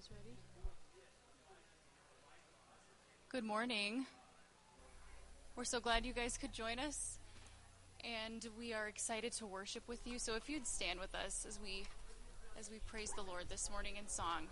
guys ready? Good morning. We're so glad you guys could join us, and we are excited to worship with you. So if you'd stand with us as we as we praise the Lord this morning in song.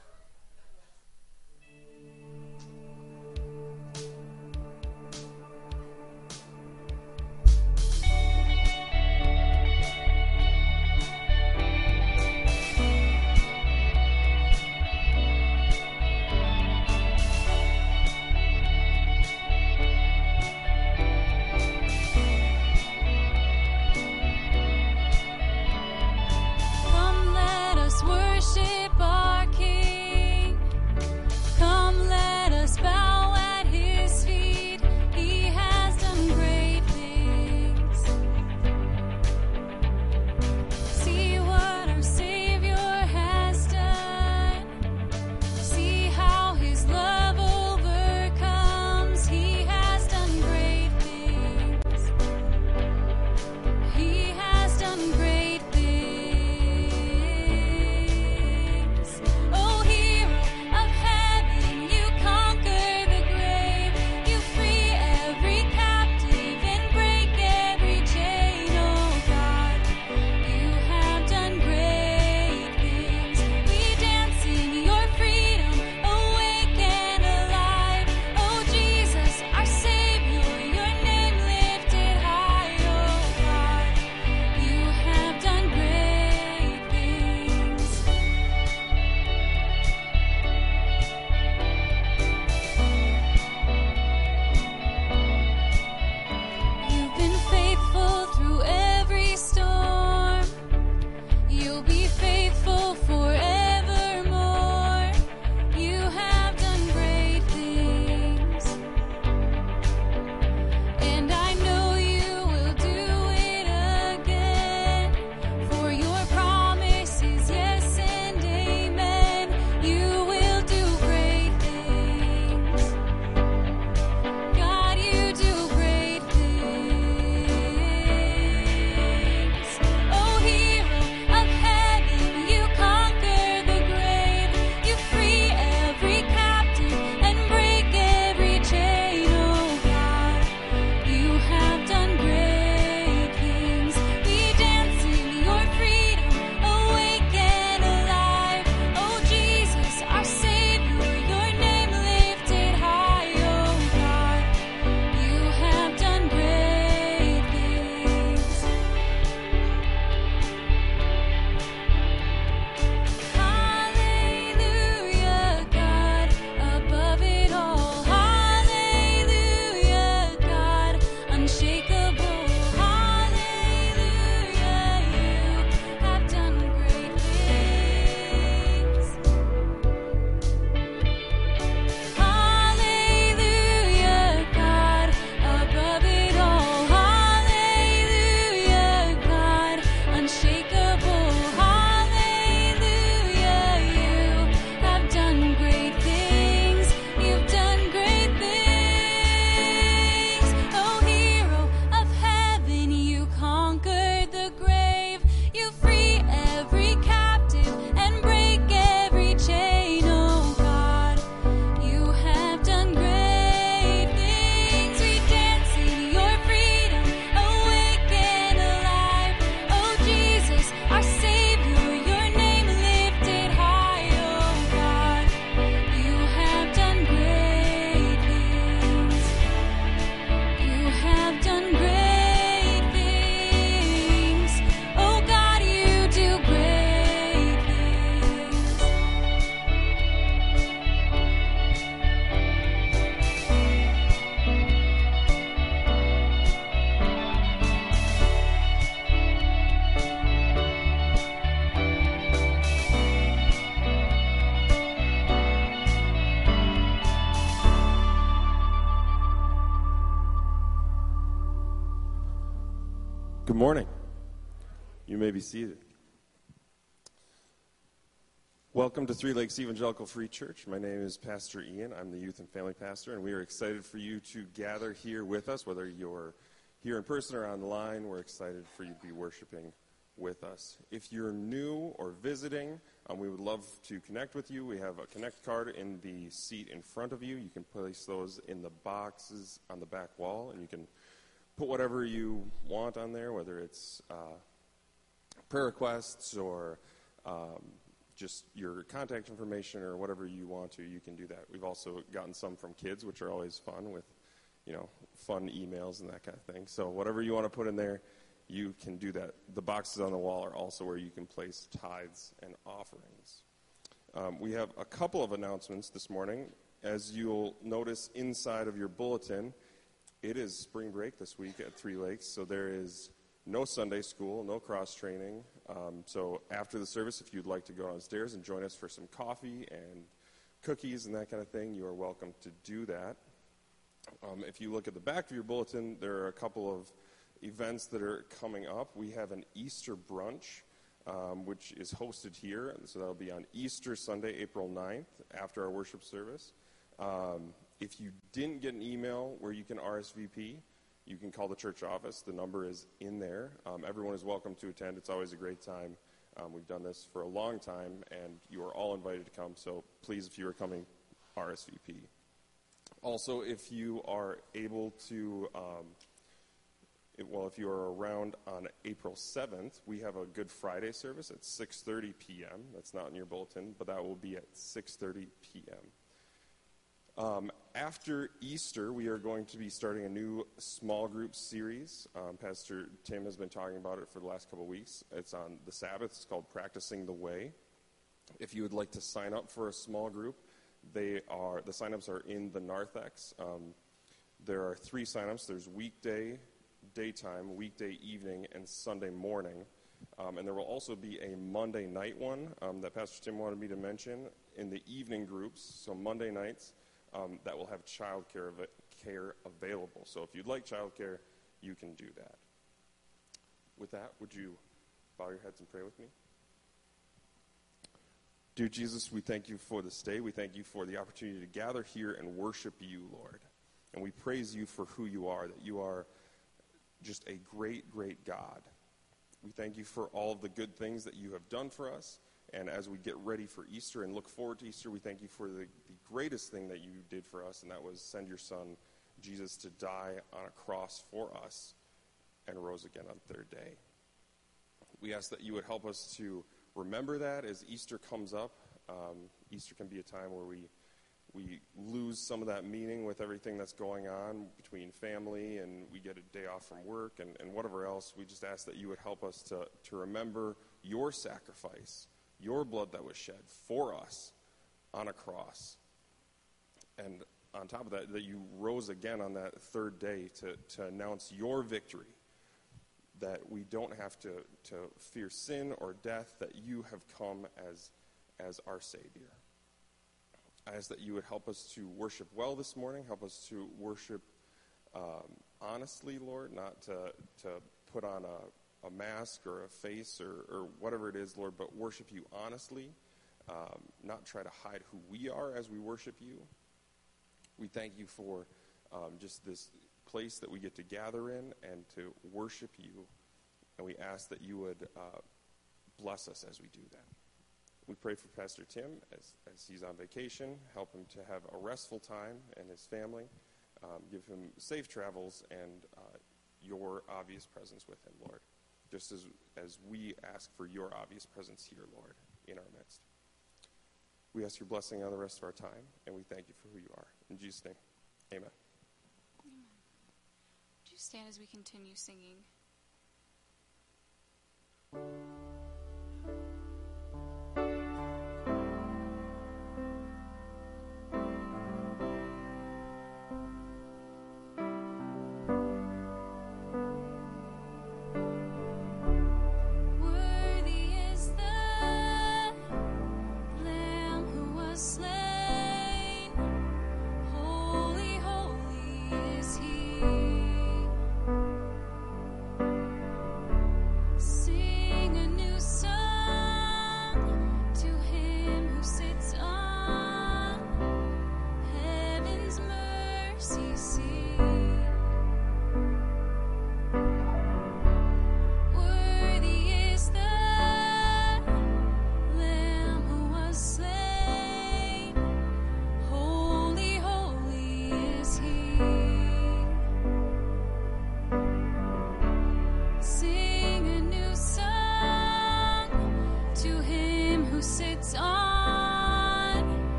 May be seated. Welcome to Three Lakes Evangelical Free Church. My name is Pastor Ian. I'm the youth and family pastor, and we are excited for you to gather here with us, whether you're here in person or online. We're excited for you to be worshiping with us. If you're new or visiting, um, we would love to connect with you. We have a connect card in the seat in front of you. You can place those in the boxes on the back wall, and you can put whatever you want on there, whether it's uh, prayer requests or um, just your contact information or whatever you want to, you can do that. We've also gotten some from kids, which are always fun with, you know, fun emails and that kind of thing. So whatever you want to put in there, you can do that. The boxes on the wall are also where you can place tithes and offerings. Um, we have a couple of announcements this morning. As you'll notice inside of your bulletin, it is spring break this week at Three Lakes, so there is no Sunday school, no cross training. Um, so after the service, if you'd like to go downstairs and join us for some coffee and cookies and that kind of thing, you are welcome to do that. Um, if you look at the back of your bulletin, there are a couple of events that are coming up. We have an Easter brunch, um, which is hosted here. So that'll be on Easter Sunday, April 9th, after our worship service. Um, if you didn't get an email where you can RSVP, you can call the church office. The number is in there. Um, everyone is welcome to attend. It's always a great time. Um, we've done this for a long time, and you are all invited to come. So please, if you are coming, RSVP. Also, if you are able to, um, it, well, if you are around on April 7th, we have a Good Friday service at 6:30 p.m. That's not in your bulletin, but that will be at 6:30 p.m. Um, after Easter, we are going to be starting a new small group series. Um, Pastor Tim has been talking about it for the last couple of weeks. It's on the Sabbath. It's called Practicing the Way. If you would like to sign up for a small group, they are the signups are in the narthex. Um, there are three signups. There's weekday, daytime, weekday evening, and Sunday morning. Um, and there will also be a Monday night one um, that Pastor Tim wanted me to mention in the evening groups. So Monday nights um, that will have child care, av- care available. So if you'd like child care, you can do that. With that, would you bow your heads and pray with me? Dear Jesus, we thank you for this day. We thank you for the opportunity to gather here and worship you, Lord. And we praise you for who you are, that you are just a great, great God. We thank you for all of the good things that you have done for us. And as we get ready for Easter and look forward to Easter, we thank you for the, the greatest thing that you did for us, and that was send your son, Jesus, to die on a cross for us and rose again on the third day. We ask that you would help us to remember that as Easter comes up. Um, Easter can be a time where we we lose some of that meaning with everything that's going on between family and we get a day off from work and, and whatever else. We just ask that you would help us to, to remember your sacrifice, your blood that was shed for us on a cross. And on top of that, that you rose again on that third day to, to announce your victory that we don't have to, to fear sin or death, that you have come as, as our Savior. I ask that you would help us to worship well this morning, help us to worship um, honestly, Lord, not to, to put on a, a mask or a face or, or whatever it is, Lord, but worship you honestly, um, not try to hide who we are as we worship you. We thank you for um, just this place that we get to gather in and to worship you. And we ask that you would uh, bless us as we do that. We pray for Pastor Tim as, as he's on vacation. Help him to have a restful time and his family. Um, give him safe travels and uh, your obvious presence with him, Lord. Just as, as we ask for your obvious presence here, Lord, in our midst. We ask your blessing on the rest of our time, and we thank you for who you are. In Jesus' name, amen. Would you stand as we continue singing?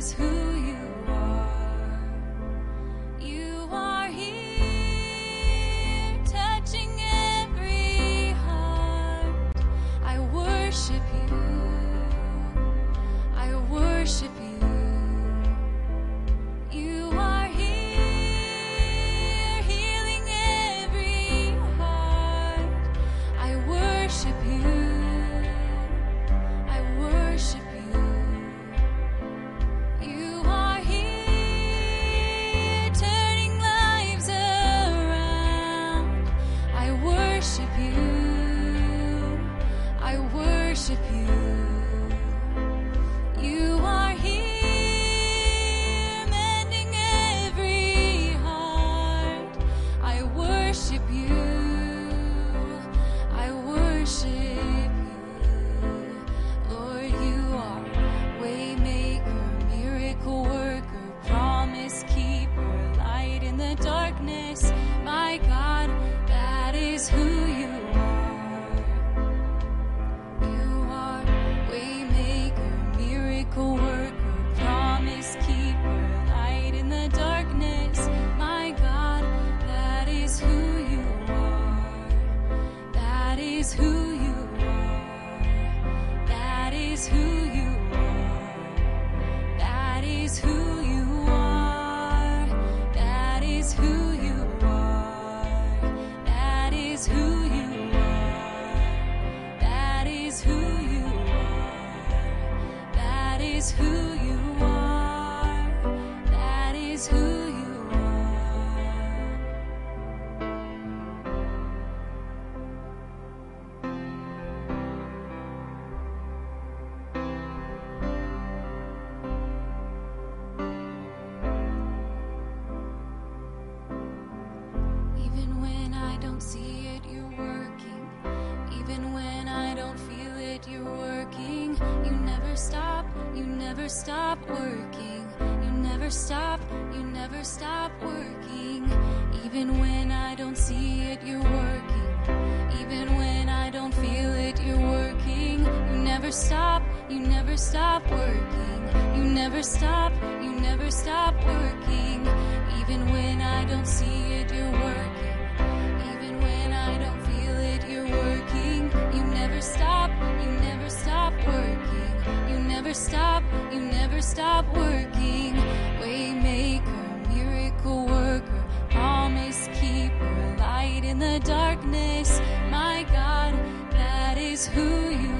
is who stop, you never stop working. Even when I don't see it, you're working. Even when I don't feel it, you're working. You never stop, you never stop working. You never stop, you never stop working. Waymaker, miracle worker, promise keeper, light in the darkness. My God, that is who you are.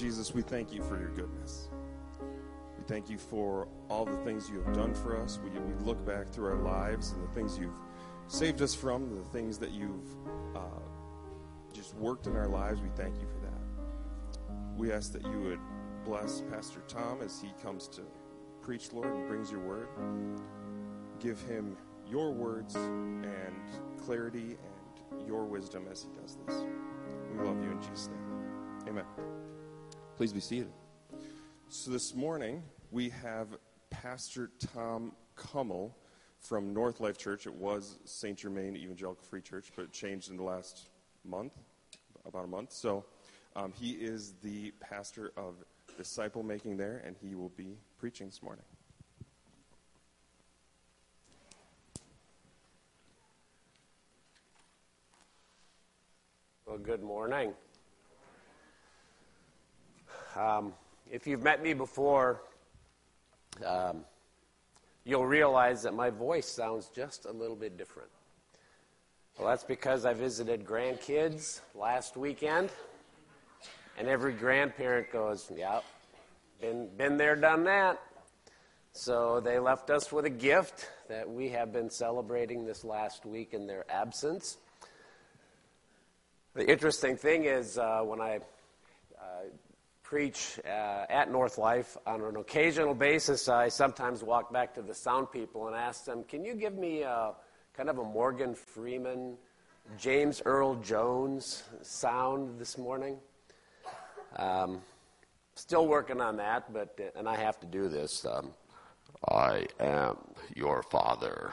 Jesus, we thank you for your goodness. We thank you for all the things you have done for us. We, we look back through our lives and the things you've saved us from, the things that you've uh, just worked in our lives. We thank you for that. We ask that you would bless Pastor Tom as he comes to preach, Lord, and brings your word. Give him your words and clarity and your wisdom as he does this. We love you in Jesus' name. Amen. Please be seated. So this morning we have Pastor Tom Kummel from North Life Church. It was St. Germain Evangelical Free Church, but it changed in the last month, about a month. So um, he is the pastor of disciple making there, and he will be preaching this morning. Well, good morning. Um, if you've met me before, um, you'll realize that my voice sounds just a little bit different. Well, that's because I visited grandkids last weekend, and every grandparent goes, Yep, been, been there, done that. So they left us with a gift that we have been celebrating this last week in their absence. The interesting thing is uh, when I preach uh, at North Life on an occasional basis, I sometimes walk back to the sound people and ask them, "Can you give me a, kind of a Morgan Freeman, James Earl Jones sound this morning?" Um, still working on that, but and I have to do this. Um, I am your father.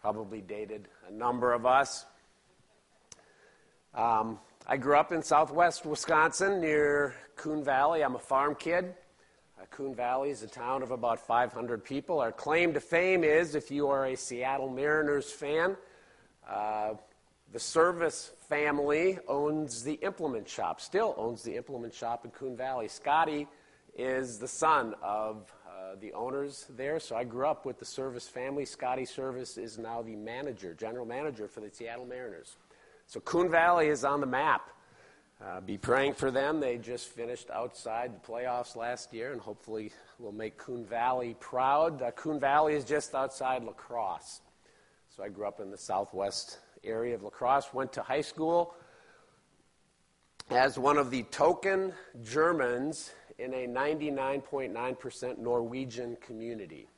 Probably dated a number of us. Um, I grew up in southwest Wisconsin near Coon Valley. I'm a farm kid. Uh, Coon Valley is a town of about 500 people. Our claim to fame is if you are a Seattle Mariners fan, uh, the Servais family owns the implement shop, still owns the implement shop in Coon Valley. Scotty is the son of uh, the owners there, so I grew up with the Servais family. Scotty Servais is now the manager, general manager for the Seattle Mariners. So Coon Valley is on the map. Uh, be praying for them. They just finished outside the playoffs last year, and hopefully will make Coon Valley proud. Uh, Coon Valley is just outside La Crosse. So I grew up in the southwest area of La Crosse, went to high school as one of the token Germans in a 99.9% Norwegian community.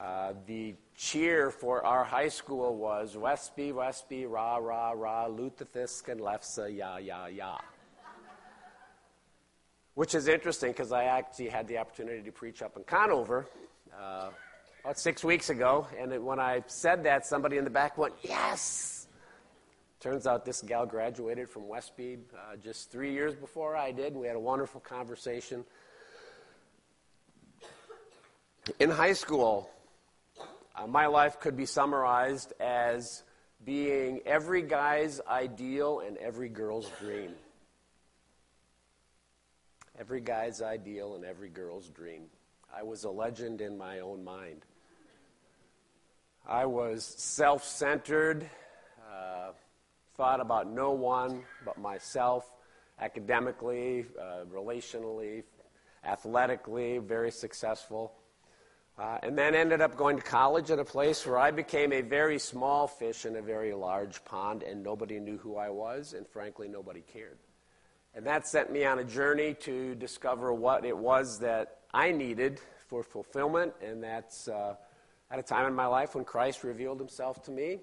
Uh, the cheer for our high school was Westby, Westby, rah, rah, rah, Lutefisk and Lefse, ya, ya, ya. Which is interesting because I actually had the opportunity to preach up in Conover uh, about six weeks ago. And it, when I said that, somebody in the back went, Yes! Turns out this gal graduated from Westby uh, just three years before I did. We had a wonderful conversation. In high school, uh, my life could be summarized as being every guy's ideal and every girl's dream. Every guy's ideal and every girl's dream. I was a legend in my own mind. I was self centered, uh, thought about no one but myself, academically, uh, relationally, athletically, very successful. Uh, and then ended up going to college at a place where I became a very small fish in a very large pond, and nobody knew who I was, and frankly, nobody cared. And that sent me on a journey to discover what it was that I needed for fulfillment, and that's uh, at a time in my life when Christ revealed himself to me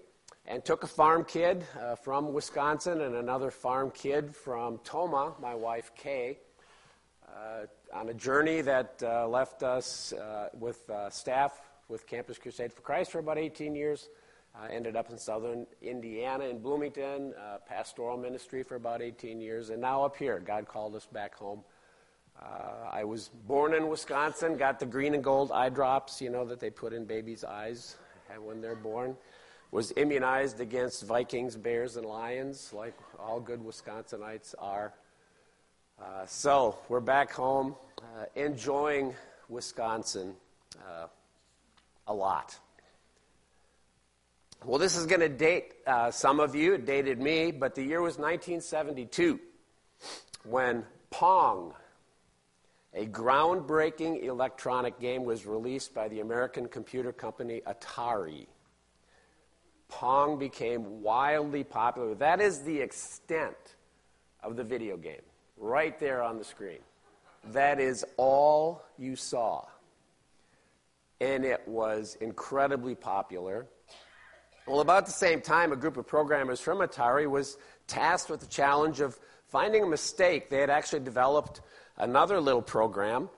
and took a farm kid uh, from Wisconsin and another farm kid from Tomah, my wife Kay, on a journey that uh, left us uh, with uh, staff with Campus Crusade for Christ for about 18 years. Uh, ended up in southern Indiana in Bloomington, uh, pastoral ministry for about 18 years, and now up here. God called us back home. Uh, I was born in Wisconsin, got the green and gold eye drops, you know, that they put in babies' eyes when they're born. Was immunized against Vikings, bears, and lions, like all good Wisconsinites are. Uh, so we're back home, uh, enjoying Wisconsin uh, a lot. Well, this is going to date uh, some of you. It dated me, but the year was 1972 when Pong, a groundbreaking electronic game, was released by the American computer company Atari. Pong became wildly popular. That is the extent of the video game right there on the screen. That is all you saw. And it was incredibly popular. Well, about the same time, a group of programmers from Atari was tasked with the challenge of finding a mistake. They had actually developed another little program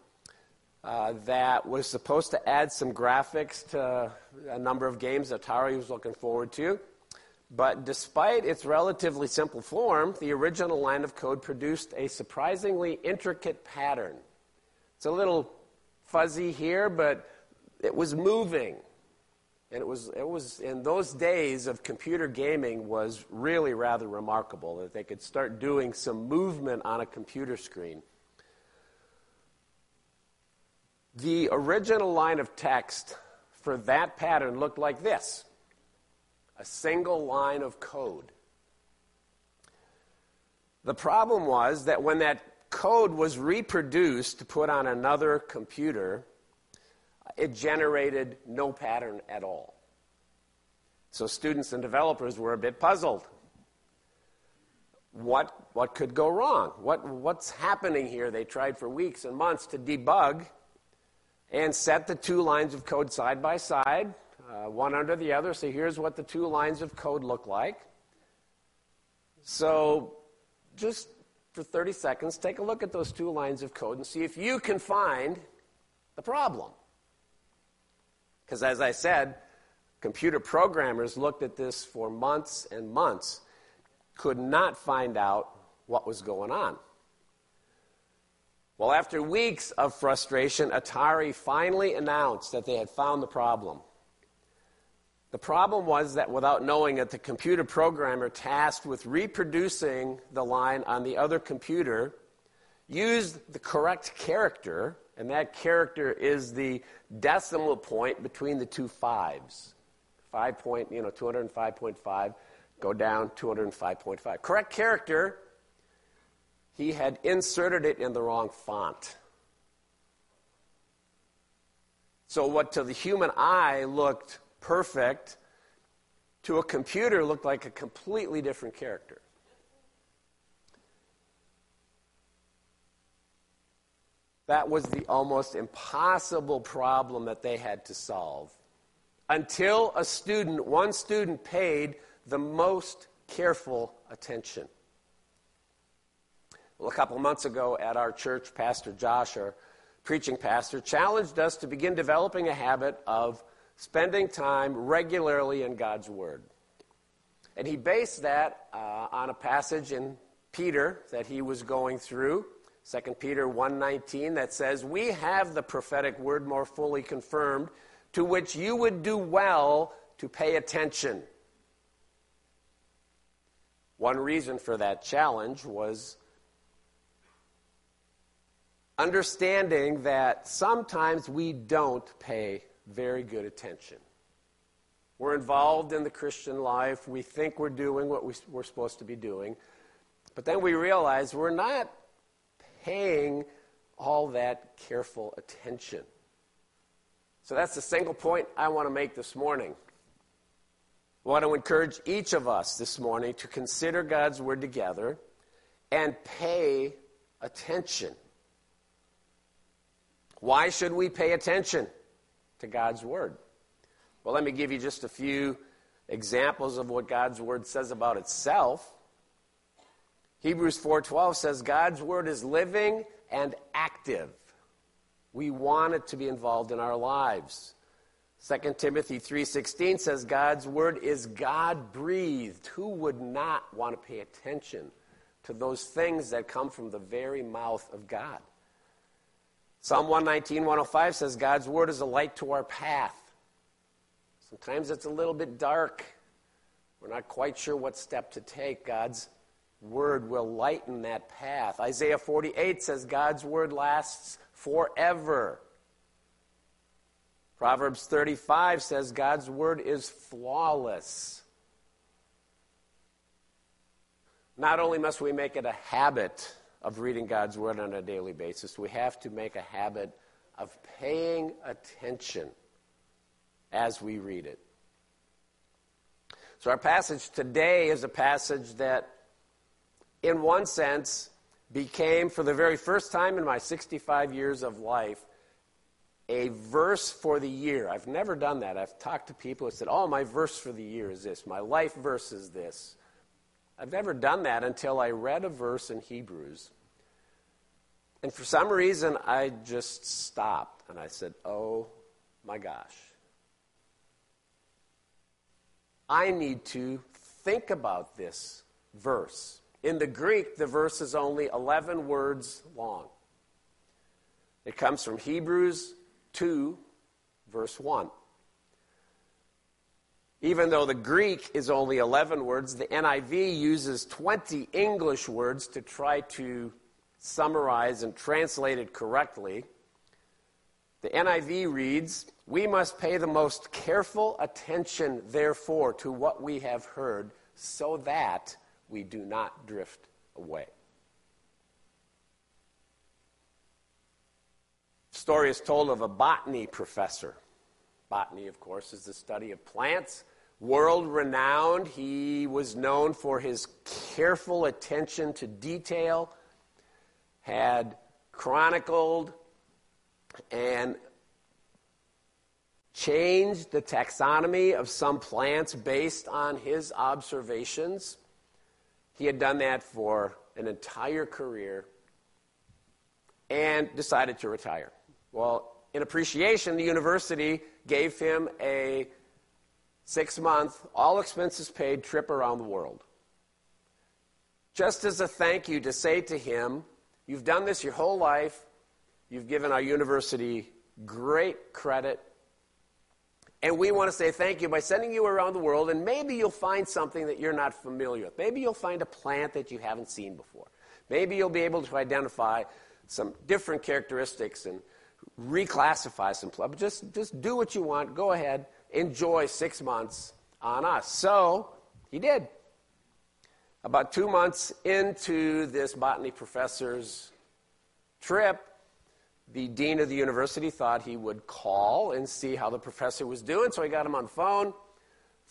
uh, that was supposed to add some graphics to a number of games Atari was looking forward to. But despite its relatively simple form, the original line of code produced a surprisingly intricate pattern. It's a little fuzzy here, but it was moving. And it was, it was in those days of computer gaming was really rather remarkable that they could start doing some movement on a computer screen. The original line of text for that pattern looked like this a single line of code. The problem was that when that code was reproduced to put on another computer, it generated no pattern at all. So students and developers were a bit puzzled. What, what could go wrong? What, what's happening here? They tried for weeks and months to debug and set the two lines of code side by side, uh, one under the other. So here's what the two lines of code look like. So just for 30 seconds, take a look at those two lines of code and see if you can find the problem. Because as I said, computer programmers looked at this for months and months, could not find out what was going on. Well, after weeks of frustration, Atari finally announced that they had found the problem. The problem was that without knowing it, the computer programmer tasked with reproducing the line on the other computer used the correct character, and that character is the decimal point between the two fives. Five point, you know, 205.5, go down 205.5. Correct character, he had inserted it in the wrong font. So, what to the human eye looked perfect to a computer looked like a completely different character. That was the almost impossible problem that they had to solve until a student, one student, paid the most careful attention. Well, a couple months ago at our church, Pastor Josh, our preaching pastor, challenged us to begin developing a habit of spending time regularly in God's Word. And he based that uh, on a passage in Peter that he was going through, 2 Peter 1:19 that says, "We have the prophetic word more fully confirmed, to which you would do well to pay attention." One reason for that challenge was understanding that sometimes we don't pay very good attention. We're involved in the Christian life. We think we're doing what we, are supposed to be doing. But then we realize we're not paying all that careful attention. So that's the single point I want to make this morning. I want to encourage each of us this morning to consider God's Word together and pay attention. Why should we pay attention? To God's Word? Well, let me give you just a few examples of what God's Word says about itself. Hebrews 4:12 says God's word is living and active. We want it to be involved in our lives. 2 Timothy 3:16 says God's word is God-breathed. Who would not want to pay attention to those things that come from the very mouth of God? Psalm 119, 105 says, God's word is a light to our path. Sometimes it's a little bit dark. We're not quite sure what step to take. God's word will lighten that path. Isaiah 48 says, God's word lasts forever. Proverbs 35 says, God's word is flawless. Not only must we make it a habit of reading God's Word on a daily basis. We have to make a habit of paying attention as we read it. So, our passage today is a passage that, in one sense, became, for the very first time in my 65 years of life, a verse for the year. I've never done that. I've talked to people who said, Oh, my verse for the year is this, my life verse is this. I've never done that until I read a verse in Hebrews. And for some reason, I just stopped and I said, Oh my gosh. I need to think about this verse. In the Greek, the verse is only 11 words long. It comes from Hebrews 2, verse 1. Even though the Greek is only 11 words, the NIV uses 20 English words to try to summarize and translated correctly. The NIV reads, We must pay the most careful attention, therefore, to what we have heard, so that we do not drift away. The Story is told of a botany professor. Botany, of course, is the study of plants. World renowned, he was known for his careful attention to detail, had chronicled and changed the taxonomy of some plants based on his observations. He had done that for an entire career and decided to retire. Well, in appreciation, the university gave him a six month, all expenses paid trip around the world. Just as a thank you to say to him, You've done this your whole life. You've given our university great credit. And we want to say thank you by sending you around the world, and maybe you'll find something that you're not familiar with. Maybe you'll find a plant that you haven't seen before. Maybe you'll be able to identify some different characteristics and reclassify some plants. Just, just do what you want. Go ahead. Enjoy six months on us. So he did. About two months into this botany professor's trip, the dean of the university thought he would call and see how the professor was doing, so he got him on the phone,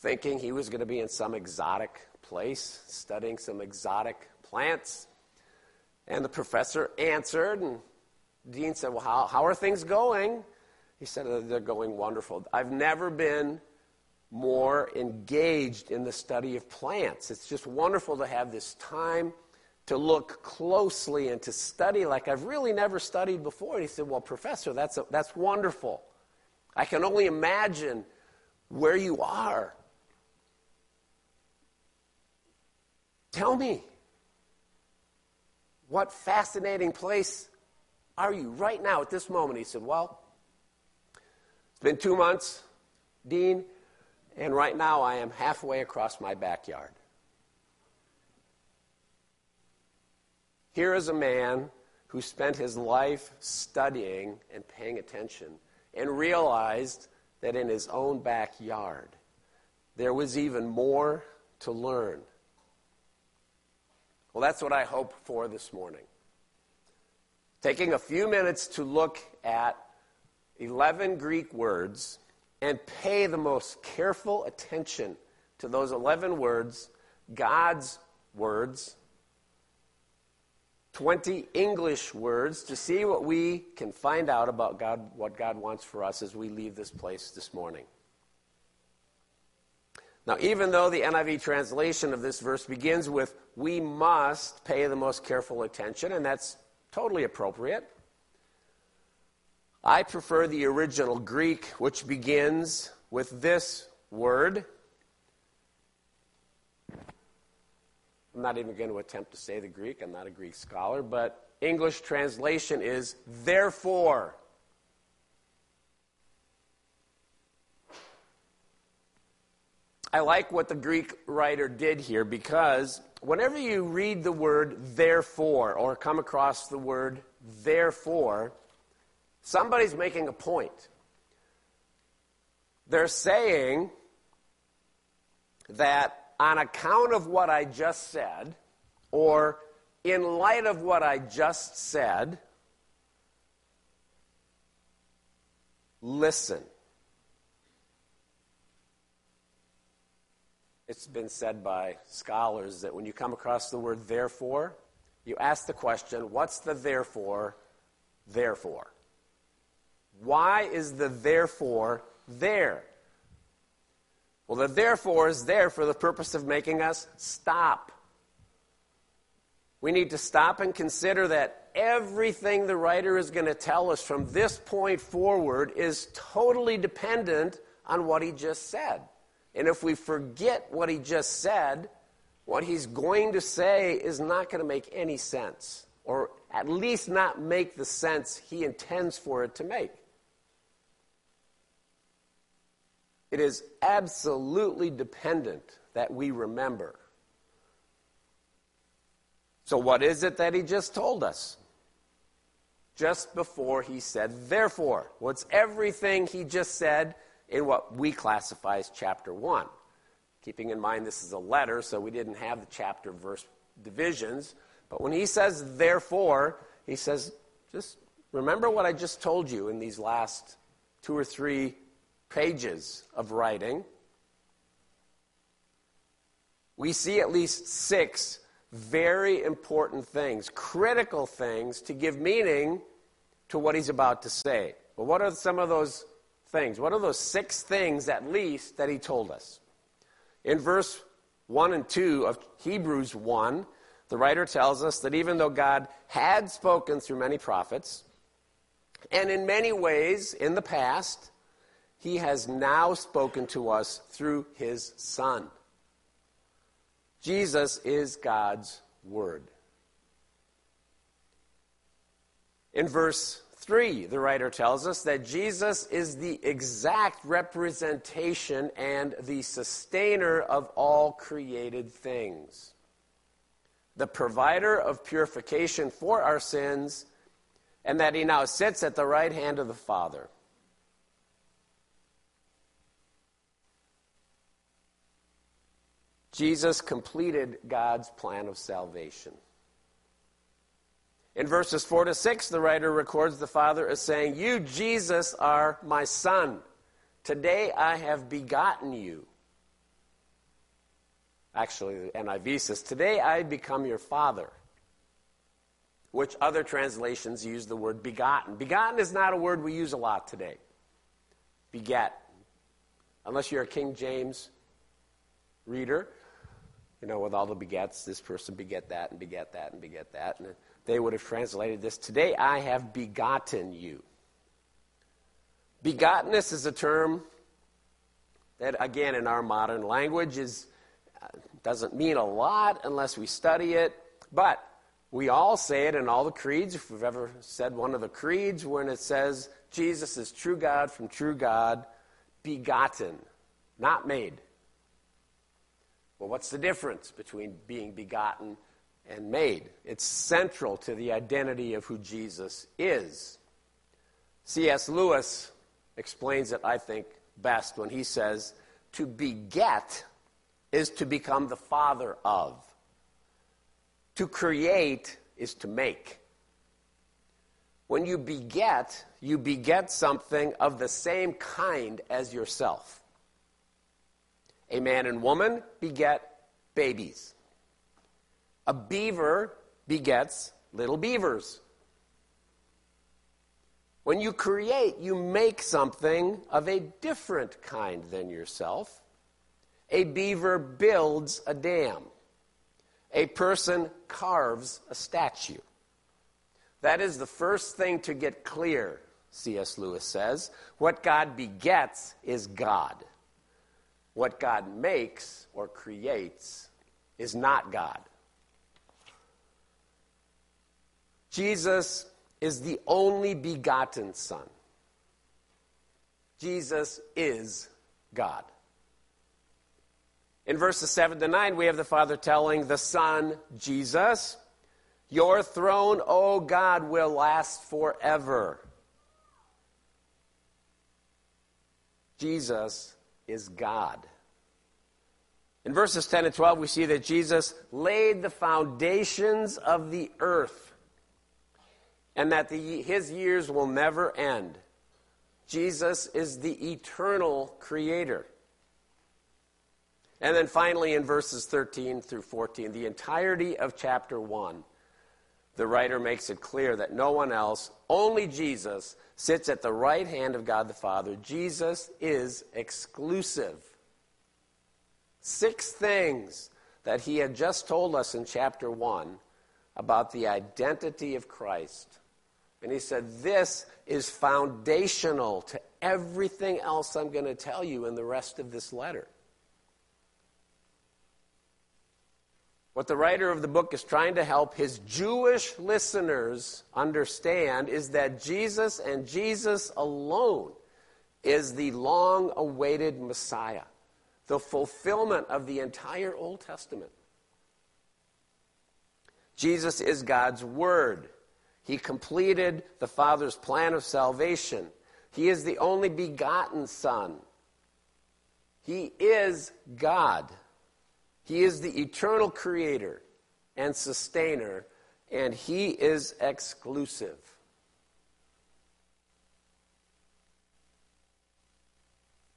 thinking he was going to be in some exotic place studying some exotic plants. And the professor answered, and the Dean said, Well, how, how are things going? He said, They're going wonderful. I've never been more engaged in the study of plants. It's just wonderful to have this time to look closely and to study like I've really never studied before. And he said, Well, Professor, that's, a, that's wonderful. I can only imagine where you are. Tell me, what fascinating place are you right now at this moment? He said, Well, it's been two months, Dean, and right now I am halfway across my backyard. Here is a man who spent his life studying and paying attention and realized that in his own backyard there was even more to learn. Well, that's what I hope for this morning. Taking a few minutes to look at 11 Greek words and pay the most careful attention to those 11 words, God's words, 20 English words to see what we can find out about God, what God wants for us as we leave this place this morning. Now, even though the NIV translation of this verse begins with, we must pay the most careful attention, and that's totally appropriate, I prefer the original Greek, which begins with this word I'm not even going to attempt to say the Greek. I'm not a Greek scholar, but English translation is therefore. I like what the Greek writer did here because whenever you read the word therefore or come across the word therefore, somebody's making a point. They're saying that on account of what I just said, or in light of what I just said, listen. It's been said by scholars that when you come across the word therefore, you ask the question, what's the therefore, therefore? Why is the therefore there? Well, the therefore is there for the purpose of making us stop. We need to stop and consider that everything the writer is going to tell us from this point forward is totally dependent on what he just said. And if we forget what he just said, what he's going to say is not going to make any sense, or at least not make the sense he intends for it to make. It is absolutely dependent that we remember. So, what is it that he just told us? just before he said, therefore. What's everything he just said in what we classify as chapter 1. Keeping in mind this is a letter, so we didn't have the chapter verse divisions. But when he says, therefore, he says, just remember what I just told you in these last two or three pages of writing. We see at least six very important things, critical things to give meaning to what he's about to say. But what are some of those things? What are those six things at least that he told us? In verse 1 and 2 of Hebrews 1, the writer tells us that even though God had spoken through many prophets, and in many ways in the past, he has now spoken to us through his Son. Jesus is God's Word. In verse 3, the writer tells us that Jesus is the exact representation and the sustainer of all created things, the provider of purification for our sins, and that he now sits at the right hand of the Father. Jesus completed God's plan of salvation. In verses 4 to 6, the writer records the Father as saying, You, Jesus, are my Son. Today I have begotten you. Actually, the NIV says, Today I become your Father. Which other translations use the word begotten. Begotten is not a word we use a lot today. Beget. Unless you're a King James reader, you know, with all the begets, this person beget that and beget that and beget that. And they would have translated this Today I have begotten you. Begottenness is a term that, again, in our modern language, is, uh, doesn't mean a lot unless we study it. But we all say it in all the creeds. If we've ever said one of the creeds, when it says Jesus is true God from true God, begotten, not made. Well, what's the difference between being begotten and made? It's central to the identity of who Jesus is. C.S. Lewis explains it, I think, best when he says, To beget is to become the father of, to create is to make. When you beget, you beget something of the same kind as yourself. A man and woman beget babies. A beaver begets little beavers. When you create, you make something of a different kind than yourself. A beaver builds a dam. A person carves a statue. That is the first thing to get clear, C.S. Lewis says. What God begets is God. What God makes or creates is not God. Jesus is the only begotten Son. Jesus is God. In verses 7 to 9, we have the Father telling the Son, Jesus, Your throne, O God, will last forever. Jesus is God. In verses 10 and 12, we see that Jesus laid the foundations of the earth and that the, his years will never end. Jesus is the eternal creator. And then finally, in verses 13 through 14, the entirety of chapter 1, the writer makes it clear that no one else, only Jesus, sits at the right hand of God the Father. Jesus is exclusive. Six things that he had just told us in chapter 1 about the identity of Christ. And he said, This is foundational to everything else I'm going to tell you in the rest of this letter. What the writer of the book is trying to help his Jewish listeners understand is that Jesus and Jesus alone is the long awaited Messiah, the fulfillment of the entire Old Testament. Jesus is God's Word. He completed the Father's plan of salvation. He is the only begotten Son. He is God. He is the eternal creator and sustainer, and He is exclusive.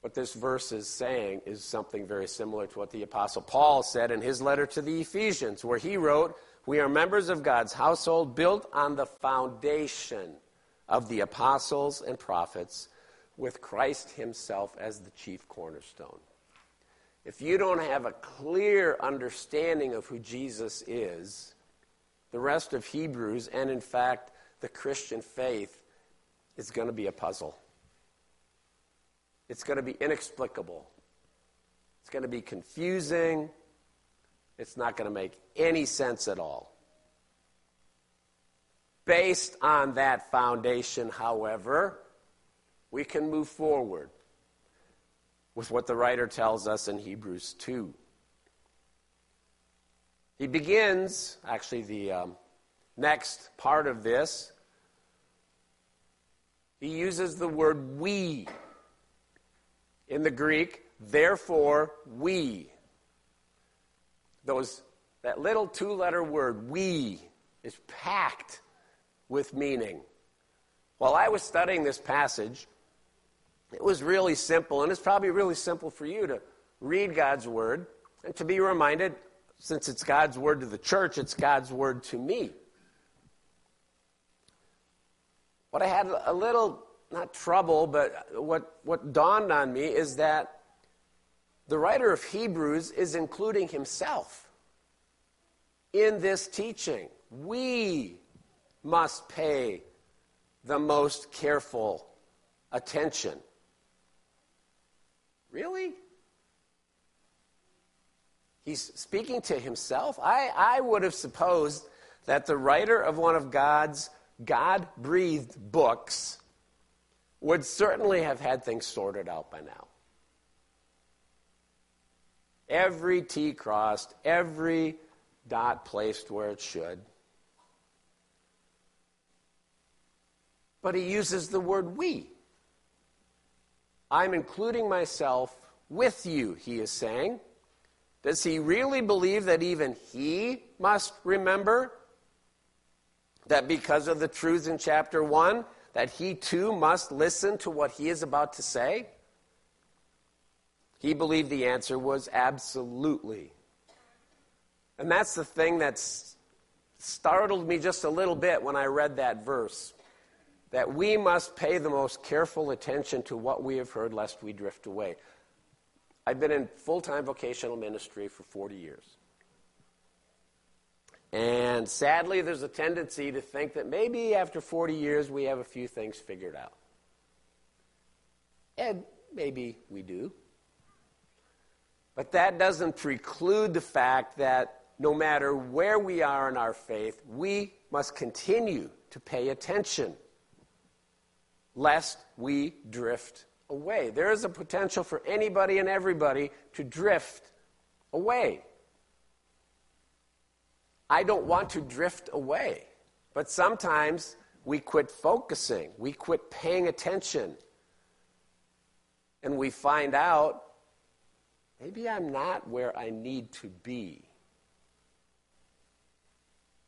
What this verse is saying is something very similar to what the Apostle Paul said in his letter to the Ephesians, where he wrote, We are members of God's household built on the foundation of the apostles and prophets, with Christ himself as the chief cornerstone. If you don't have a clear understanding of who Jesus is, the rest of Hebrews, and in fact, the Christian faith, is going to be a puzzle. It's going to be inexplicable. It's going to be confusing. It's not going to make any sense at all. Based on that foundation, however, we can move forward with what the writer tells us in Hebrews 2. He begins, actually, the um, next part of this, he uses the word we in the Greek, therefore we. Those, that little two letter word, we, is packed with meaning. While I was studying this passage, it was really simple, and it's probably really simple for you to read God's Word and to be reminded, since it's God's Word to the church, it's God's Word to me. What I had a little not trouble, but what, what dawned on me is that the writer of Hebrews is including himself in this teaching. We must pay the most careful attention. Really? He's speaking to himself? I, I would have supposed that the writer of one of God's God breathed books would certainly have had things sorted out by now. Every T crossed, every dot placed where it should. But he uses the word we. I'm including myself with you, he is saying. Does he really believe that even he must remember that because of the truths in chapter 1, that he too must listen to what he is about to say? He believed the answer was absolutely. And that's the thing that startled me just a little bit when I read that verse. That we must pay the most careful attention to what we have heard, lest we drift away. I've been in full time vocational ministry for 40 years. And sadly, there's a tendency to think that maybe after 40 years we have a few things figured out. And maybe we do. But that doesn't preclude the fact that no matter where we are in our faith, we must continue to pay attention lest we drift away. There is a potential for anybody and everybody to drift away. I don't want to drift away. But sometimes we quit focusing, we quit paying attention, and we find out maybe I'm not where I need to be.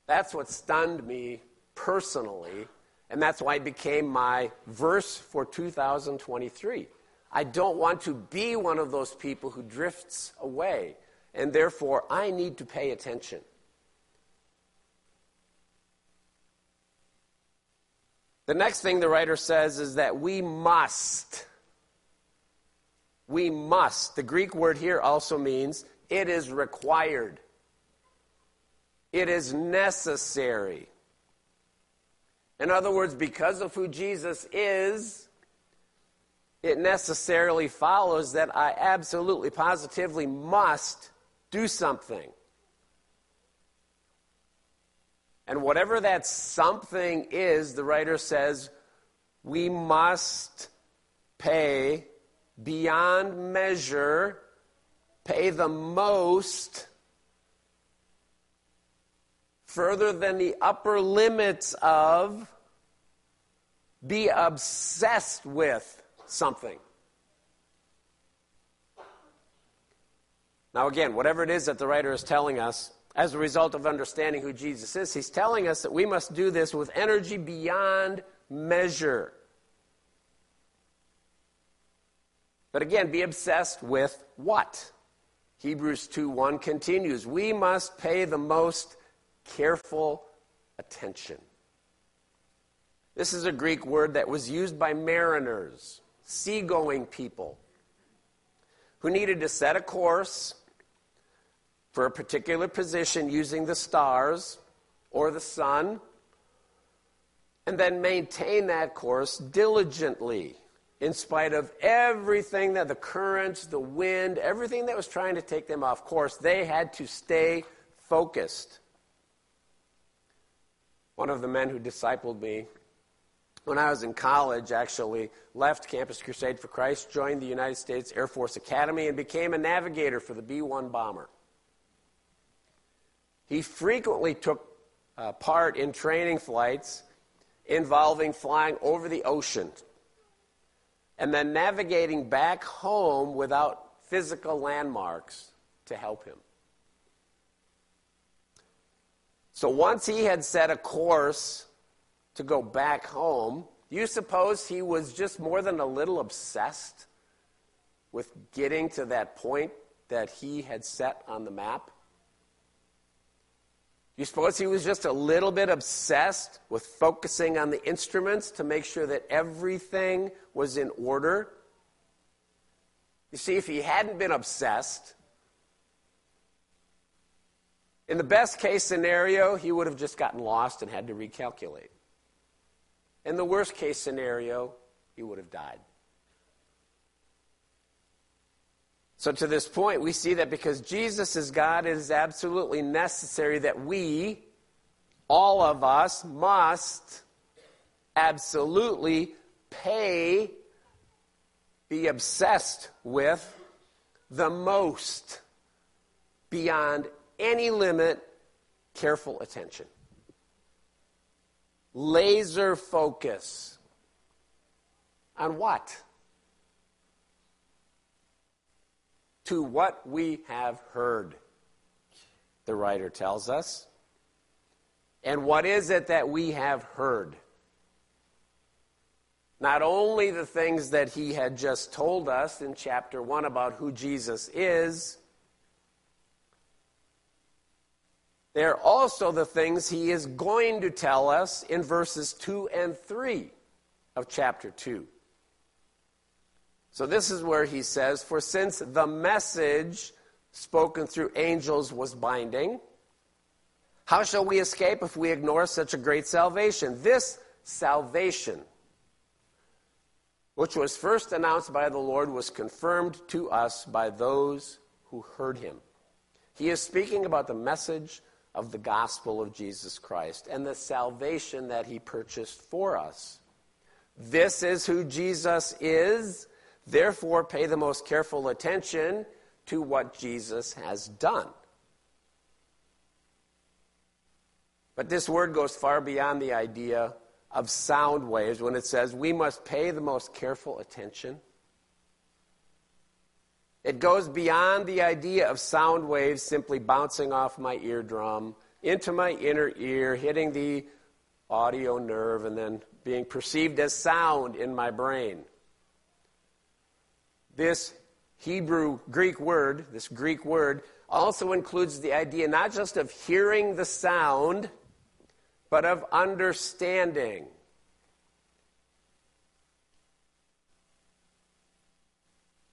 That's what stunned me personally, and that's why it became my verse for 2023. I don't want to be one of those people who drifts away, and therefore I need to pay attention. The next thing the writer says is that we must. We must. The Greek word here also means it is required, it is necessary. In other words, because of who Jesus is, it necessarily follows that I absolutely, positively must do something. And whatever that something is, the writer says, we must pay beyond measure, pay the most further than the upper limits of be obsessed with something. Now, again, whatever it is that the writer is telling us, as a result of understanding who Jesus is, he's telling us that we must do this with energy beyond measure. But again, be obsessed with what? Hebrews 2 1 continues. We must pay the most careful attention. This is a Greek word that was used by mariners, seagoing people, who needed to set a course for a particular position using the stars or the sun, and then maintain that course diligently in spite of everything that the currents, the wind, everything that was trying to take them off course. They had to stay focused. One of the men who discipled me when I was in college actually left Campus Crusade for Christ, joined the United States Air Force Academy, and became a navigator for the B 1 bomber. He frequently took uh, part in training flights involving flying over the ocean and then navigating back home without physical landmarks to help him. So once he had set a course to go back home, do you suppose he was just more than a little obsessed with getting to that point that he had set on the map? You suppose he was just a little bit obsessed with focusing on the instruments to make sure that everything was in order? You see, if he hadn't been obsessed, in the best case scenario, he would have just gotten lost and had to recalculate. In the worst case scenario, he would have died. So, to this point, we see that because Jesus is God, it is absolutely necessary that we, all of us, must absolutely pay, be obsessed with the most, beyond any limit, careful attention. Laser focus. On what? to what we have heard, the writer tells us. And what is it that we have heard? Not only the things that he had just told us in chapter 1 about who Jesus is, they're also the things he is going to tell us in verses 2 and 3 of chapter 2. So this is where he says, For since the message spoken through angels was binding, how shall we escape if we ignore such a great salvation? This salvation, which was first announced by the Lord, was confirmed to us by those who heard him. He is speaking about the message of the gospel of Jesus Christ and the salvation that he purchased for us. This is who Jesus is Therefore, pay the most careful attention to what Jesus has done. But this word goes far beyond the idea of sound waves when it says we must pay the most careful attention. It goes beyond the idea of sound waves simply bouncing off my eardrum into my inner ear, hitting the audio nerve, and then being perceived as sound in my brain. This Hebrew Greek word, this Greek word, also includes the idea not just of hearing the sound, but of understanding.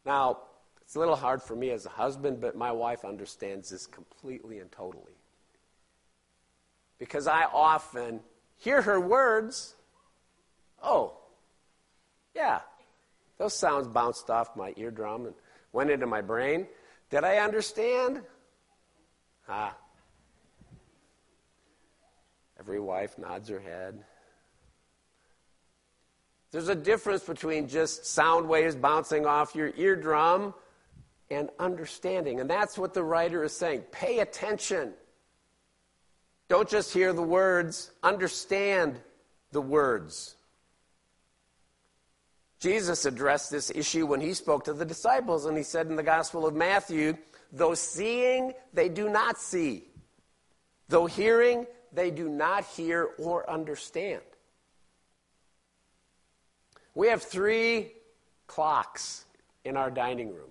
Now, it's a little hard for me as a husband, but my wife understands this completely and totally. Because I often hear her words. Oh, yeah, those sounds bounced off my eardrum and went into my brain. Did I understand? Ah. Every wife nods her head. There's a difference between just sound waves bouncing off your eardrum and understanding. And that's what the writer is saying. Pay attention. Don't just hear the words, understand the words. Jesus addressed this issue when he spoke to the disciples, and he said in the Gospel of Matthew, Though seeing, they do not see. Though hearing, they do not hear or understand. We have three clocks in our dining room.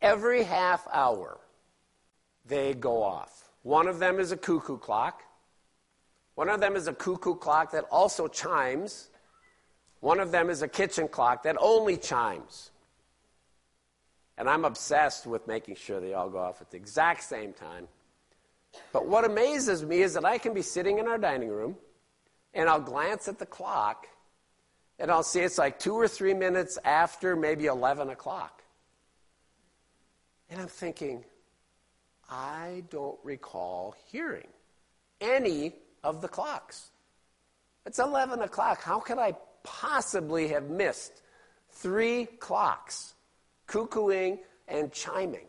Every half hour, they go off. One of them is a cuckoo clock. One of them is a cuckoo clock that also chimes. One of them is a kitchen clock that only chimes. And I'm obsessed with making sure they all go off at the exact same time. But what amazes me is that I can be sitting in our dining room and I'll glance at the clock and I'll see it's like two or three minutes after maybe 11 o'clock. And I'm thinking, I don't recall hearing any of the clocks. It's 11 o'clock. How could I possibly have missed three clocks cuckooing and chiming?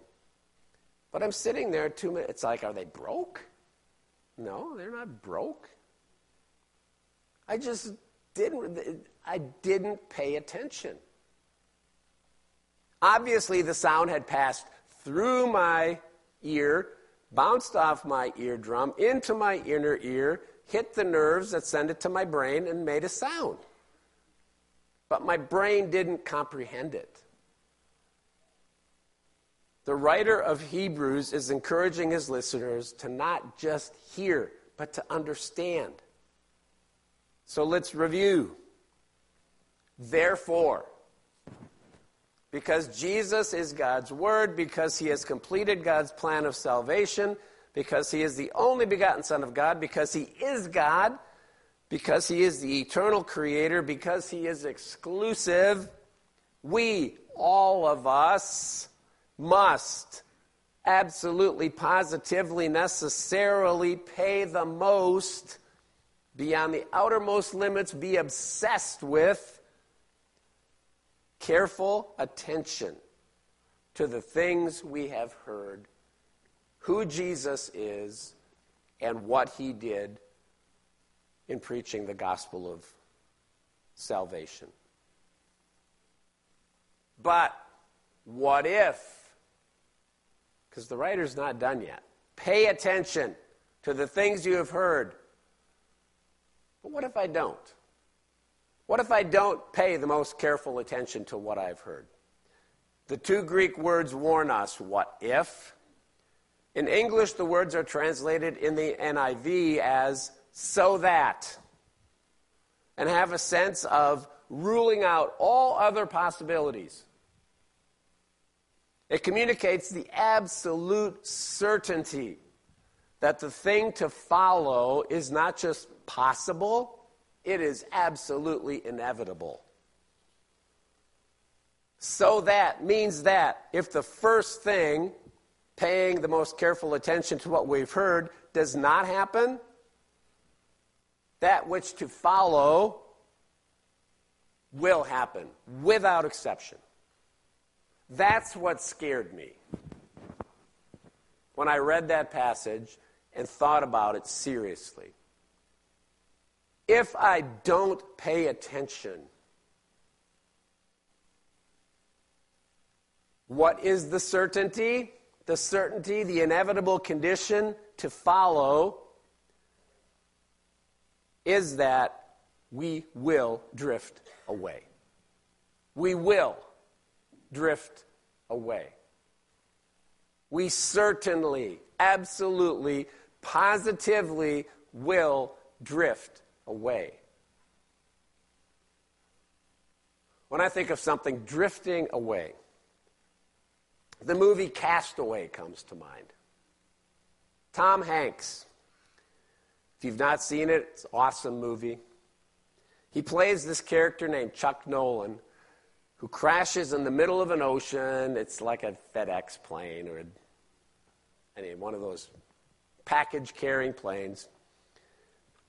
But I'm sitting there two minutes. It's like, are they broke? No, they're not broke. I just didn't, I didn't pay attention. Obviously, the sound had passed through my ear, bounced off my eardrum, into my inner ear, hit the nerves that send it to my brain, and made a sound. But my brain didn't comprehend it. The writer of Hebrews is encouraging his listeners to not just hear, but to understand. So let's review. Therefore, because Jesus is God's Word, because He has completed God's plan of salvation, because He is the only begotten Son of God, because He is God, because He is the eternal Creator, because He is exclusive, we, all of us, must absolutely, positively, necessarily pay the most, beyond the outermost limits, be obsessed with careful attention to the things we have heard, who Jesus is, and what he did in preaching the gospel of salvation. But what if? Because the writer's not done yet. Pay attention to the things you have heard. But what if I don't? What if I don't pay the most careful attention to what I've heard? The two Greek words warn us what if. In English, the words are translated in the NIV as so that, and have a sense of ruling out all other possibilities. It communicates the absolute certainty that the thing to follow is not just possible it is absolutely inevitable. So that means that if the first thing, paying the most careful attention to what we've heard, does not happen, that which to follow will happen without exception. That's what scared me when I read that passage and thought about it seriously if I don't pay attention, what is the certainty? The certainty, the inevitable condition to follow is that we will drift away. We will drift away. We certainly, absolutely, positively will drift away. When I think of something drifting away, the movie Castaway comes to mind. Tom Hanks. If you've not seen it, it's an awesome movie. He plays this character named Chuck Nolan who crashes in the middle of an ocean. It's like a FedEx plane or a, I mean, one of those package carrying planes.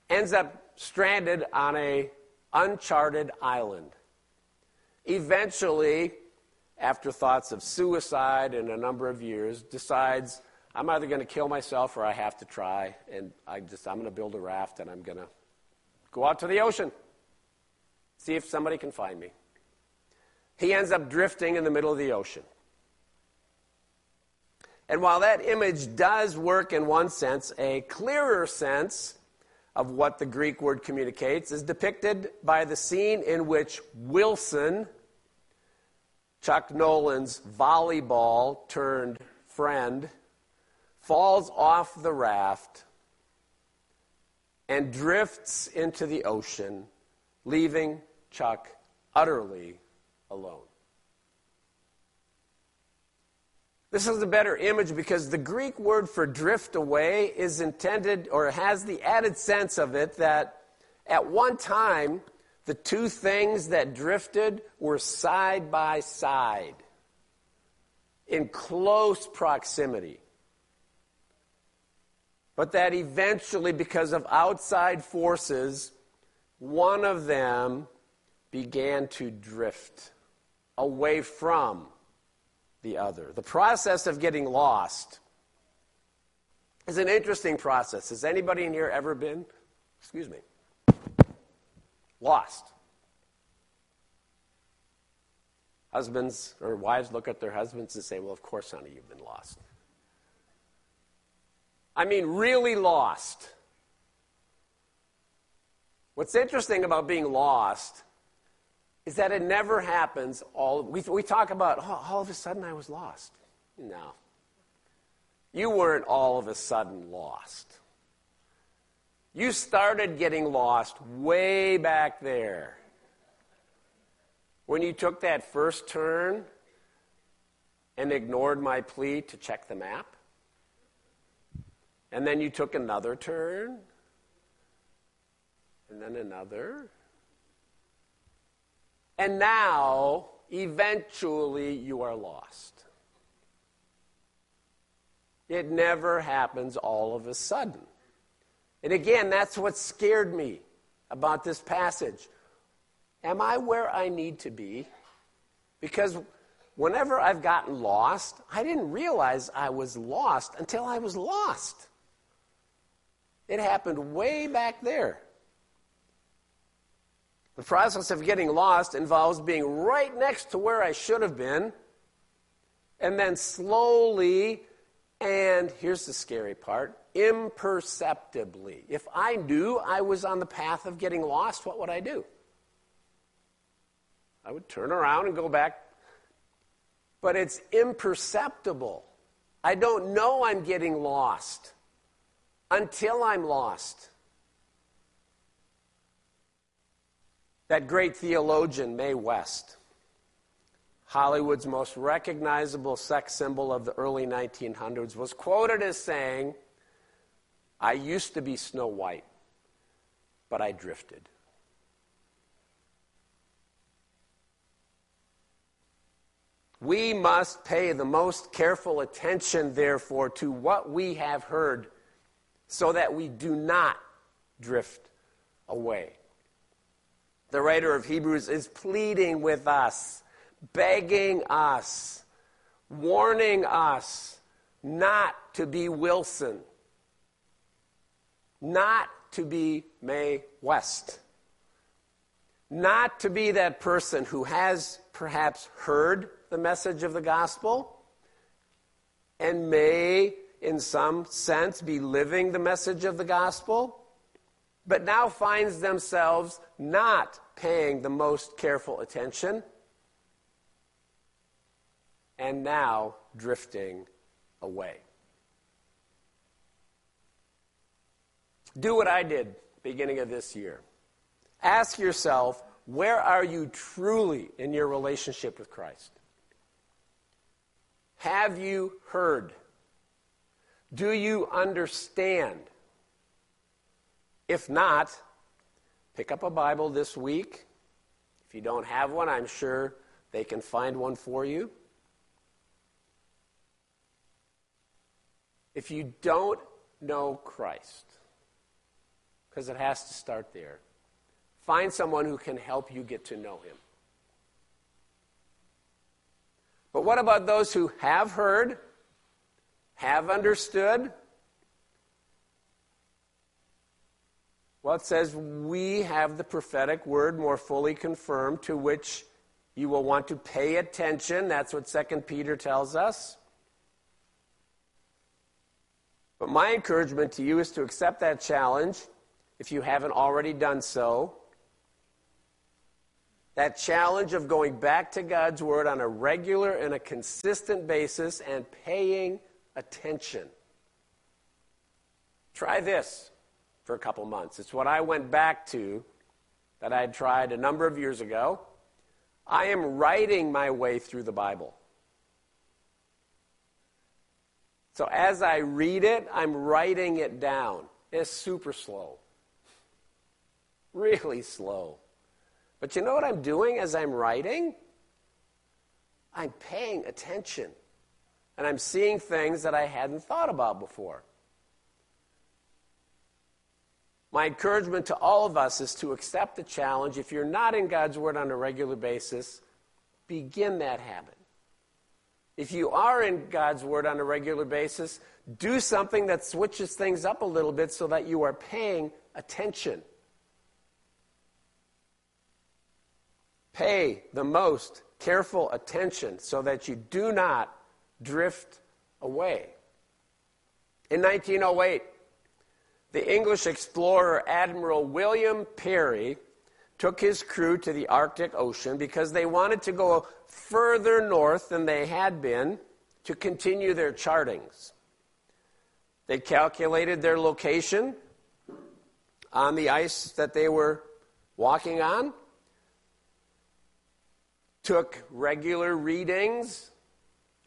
Ends up stranded on a uncharted island. Eventually, after thoughts of suicide in a number of years, decides, I'm either going to kill myself or I have to try, and I just I'm going to build a raft and I'm going to go out to the ocean, see if somebody can find me. He ends up drifting in the middle of the ocean. And while that image does work in one sense, a clearer sense of what the Greek word communicates is depicted by the scene in which Wilson, Chuck Nolan's volleyball turned friend, falls off the raft and drifts into the ocean, leaving Chuck utterly alone. This is a better image because the Greek word for drift away is intended or has the added sense of it that at one time the two things that drifted were side by side in close proximity. But that eventually, because of outside forces, one of them began to drift away from the other. The process of getting lost is an interesting process. Has anybody in here ever been, excuse me, lost? Husbands or wives look at their husbands and say, Well, of course, honey, you've been lost. I mean, really lost. What's interesting about being lost is that it never happens. All we, we talk about oh, all of a sudden i was lost. No. You weren't all of a sudden lost. You started getting lost way back there. When you took that first turn and ignored my plea to check the map and then you took another turn and then another and now, eventually, you are lost. It never happens all of a sudden. And again, that's what scared me about this passage. Am I where I need to be? Because whenever I've gotten lost, I didn't realize I was lost until I was lost. It happened way back there. The process of getting lost involves being right next to where I should have been, and then slowly, and here's the scary part imperceptibly. If I knew I was on the path of getting lost, what would I do? I would turn around and go back. But it's imperceptible. I don't know I'm getting lost until I'm lost. That great theologian, Mae West, Hollywood's most recognizable sex symbol of the early 1900s, was quoted as saying, I used to be Snow White, but I drifted. We must pay the most careful attention, therefore, to what we have heard so that we do not drift away the writer of Hebrews is pleading with us, begging us, warning us not to be Wilson, not to be Mae West, not to be that person who has perhaps heard the message of the gospel and may, in some sense, be living the message of the gospel but now finds themselves not paying the most careful attention and now drifting away. Do what I did beginning of this year. Ask yourself, where are you truly in your relationship with Christ? Have you heard? Do you understand? If not, pick up a Bible this week. If you don't have one, I'm sure they can find one for you. If you don't know Christ, because it has to start there, find someone who can help you get to know him. But what about those who have heard, have understood? Well, it says, We have the prophetic word more fully confirmed, to which you will want to pay attention. That's what 2 Peter tells us. But my encouragement to you is to accept that challenge if you haven't already done so. That challenge of going back to God's Word on a regular and a consistent basis and paying attention. Try this for a couple months. It's what I went back to that I had tried a number of years ago. I am writing my way through the Bible. So as I read it, I'm writing it down. It's super slow. Really slow. But you know what I'm doing as I'm writing? I'm paying attention. And I'm seeing things that I hadn't thought about before. My encouragement to all of us is to accept the challenge. If you're not in God's Word on a regular basis, begin that habit. If you are in God's Word on a regular basis, do something that switches things up a little bit so that you are paying attention. Pay the most careful attention so that you do not drift away. In 1908, the English explorer Admiral William Peary took his crew to the Arctic Ocean because they wanted to go further north than they had been to continue their chartings. They calculated their location on the ice that they were walking on, took regular readings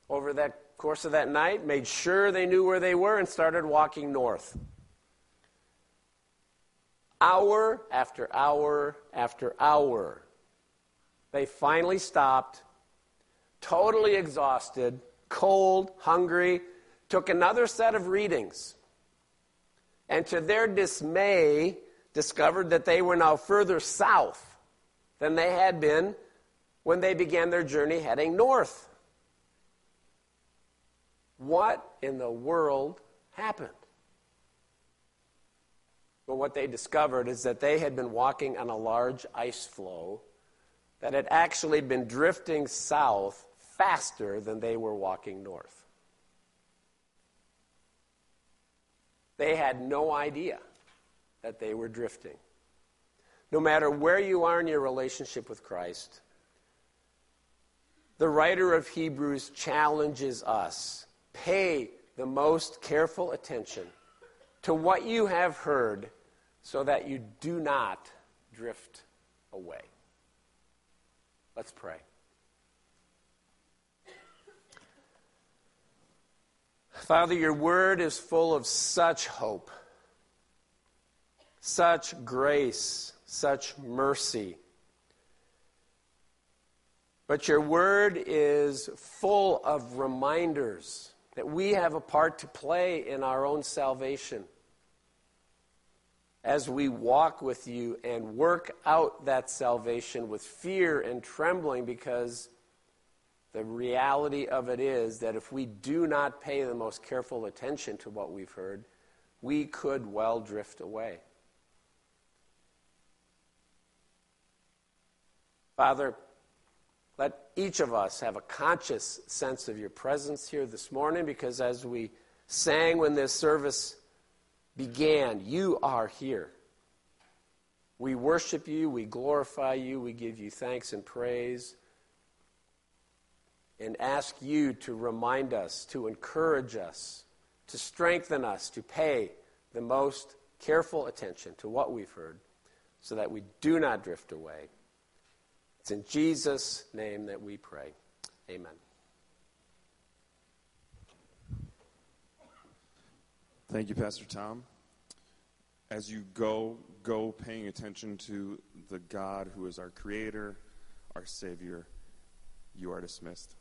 over that course of that night, made sure they knew where they were, and started walking north. Hour after hour after hour, they finally stopped, totally exhausted, cold, hungry, took another set of readings, and to their dismay, discovered that they were now further south than they had been when they began their journey heading north. What in the world happened? But what they discovered is that they had been walking on a large ice floe that had actually been drifting south faster than they were walking north. They had no idea that they were drifting. No matter where you are in your relationship with Christ, the writer of Hebrews challenges us pay the most careful attention to what you have heard so that you do not drift away. Let's pray. Father, your word is full of such hope, such grace, such mercy. But your word is full of reminders that we have a part to play in our own salvation as we walk with you and work out that salvation with fear and trembling because the reality of it is that if we do not pay the most careful attention to what we've heard, we could well drift away. Father, let each of us have a conscious sense of your presence here this morning because as we sang when this service began, you are here. We worship you, we glorify you, we give you thanks and praise, and ask you to remind us, to encourage us, to strengthen us, to pay the most careful attention to what we've heard so that we do not drift away. It's in Jesus' name that we pray. Amen. Thank you, Pastor Tom. As you go, go paying attention to the God who is our Creator, our Savior. You are dismissed.